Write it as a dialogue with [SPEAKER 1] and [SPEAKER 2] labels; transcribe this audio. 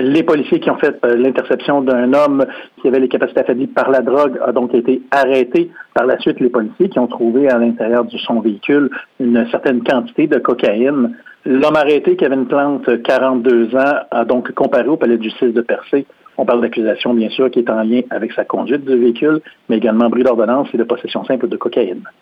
[SPEAKER 1] Les policiers qui ont fait euh, l'interception d'un homme qui avait les capacités affaiblies par la drogue a donc été arrêté. Par la suite, les policiers qui ont trouvé à l'intérieur de son véhicule une certaine quantité de cocaïne. L'homme arrêté, qui avait une plante 42 ans, a donc comparé au palais de justice de Percé. On parle d'accusation, bien sûr, qui est en lien avec sa conduite du véhicule, mais également bruit d'ordonnance et de possession simple de cocaïne.